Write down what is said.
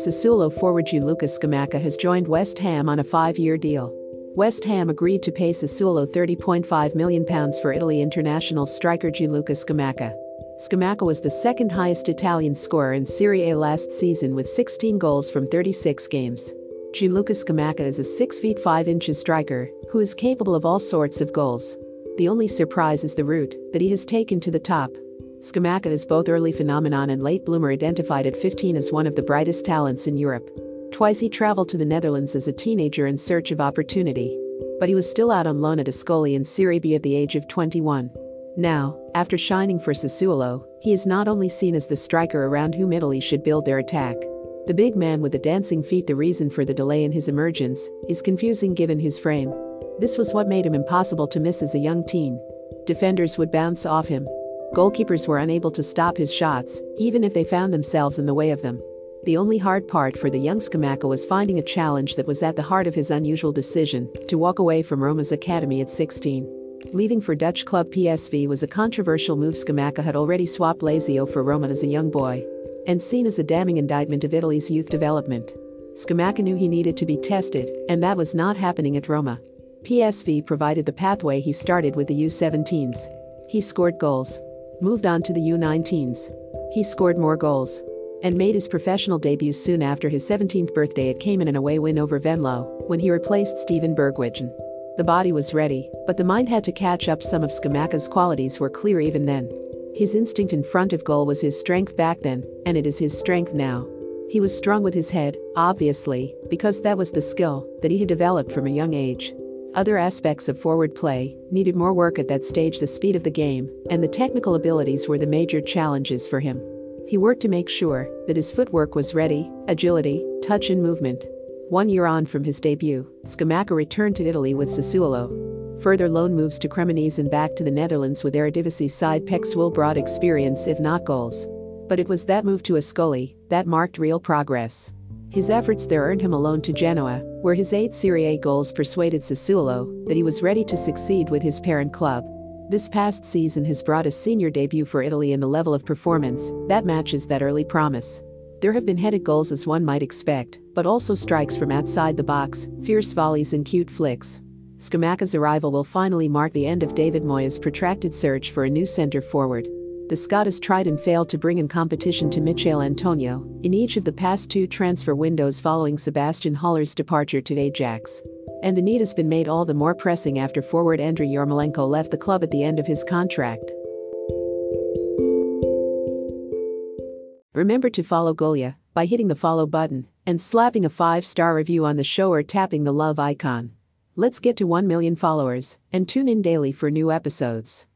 Sassuolo forward Gianluca Scamacca has joined West Ham on a five-year deal. West Ham agreed to pay Sassuolo £30.5 million for Italy international striker Gianluca Scamacca. Scamacca was the second highest Italian scorer in Serie A last season with 16 goals from 36 games. Gianluca Scamacca is a 6 feet 5 inches striker who is capable of all sorts of goals. The only surprise is the route that he has taken to the top. Scamacca is both early phenomenon and late bloomer identified at 15 as one of the brightest talents in Europe. Twice he traveled to the Netherlands as a teenager in search of opportunity. But he was still out on loan at Ascoli in Serie B at the age of 21. Now, after shining for Sassuolo, he is not only seen as the striker around whom Italy should build their attack. The big man with the dancing feet the reason for the delay in his emergence is confusing given his frame. This was what made him impossible to miss as a young teen. Defenders would bounce off him, Goalkeepers were unable to stop his shots, even if they found themselves in the way of them. The only hard part for the young Scamacca was finding a challenge that was at the heart of his unusual decision to walk away from Roma's academy at 16. Leaving for Dutch club PSV was a controversial move Scamacca had already swapped Lazio for Roma as a young boy. And seen as a damning indictment of Italy's youth development. Scamacca knew he needed to be tested, and that was not happening at Roma. PSV provided the pathway he started with the U17s. He scored goals, moved on to the U19s. He scored more goals and made his professional debut soon after his 17th birthday at Cayman an away win over Venlo when he replaced Steven Bergwijn. The body was ready, but the mind had to catch up some of Scamacca's qualities were clear even then. His instinct in front of goal was his strength back then, and it is his strength now. He was strong with his head, obviously, because that was the skill that he had developed from a young age. Other aspects of forward play needed more work at that stage the speed of the game and the technical abilities were the major challenges for him. He worked to make sure that his footwork was ready, agility, touch and movement. One year on from his debut, Scamacca returned to Italy with Sassuolo. Further loan moves to Cremonese and back to the Netherlands with Eredivisie side PEC Zwolle brought experience if not goals. But it was that move to Ascoli that marked real progress. His efforts there earned him a loan to Genoa, where his eight Serie A goals persuaded Sassuolo that he was ready to succeed with his parent club. This past season has brought a senior debut for Italy in the level of performance that matches that early promise. There have been headed goals as one might expect, but also strikes from outside the box, fierce volleys and cute flicks. Scamacca's arrival will finally mark the end of David Moyes' protracted search for a new centre forward the Scot has tried and failed to bring in competition to Michail Antonio in each of the past two transfer windows following Sebastian Haller's departure to Ajax. And the need has been made all the more pressing after forward Andrei Yarmolenko left the club at the end of his contract. Remember to follow Golia by hitting the follow button and slapping a 5-star review on the show or tapping the love icon. Let's get to 1 million followers and tune in daily for new episodes.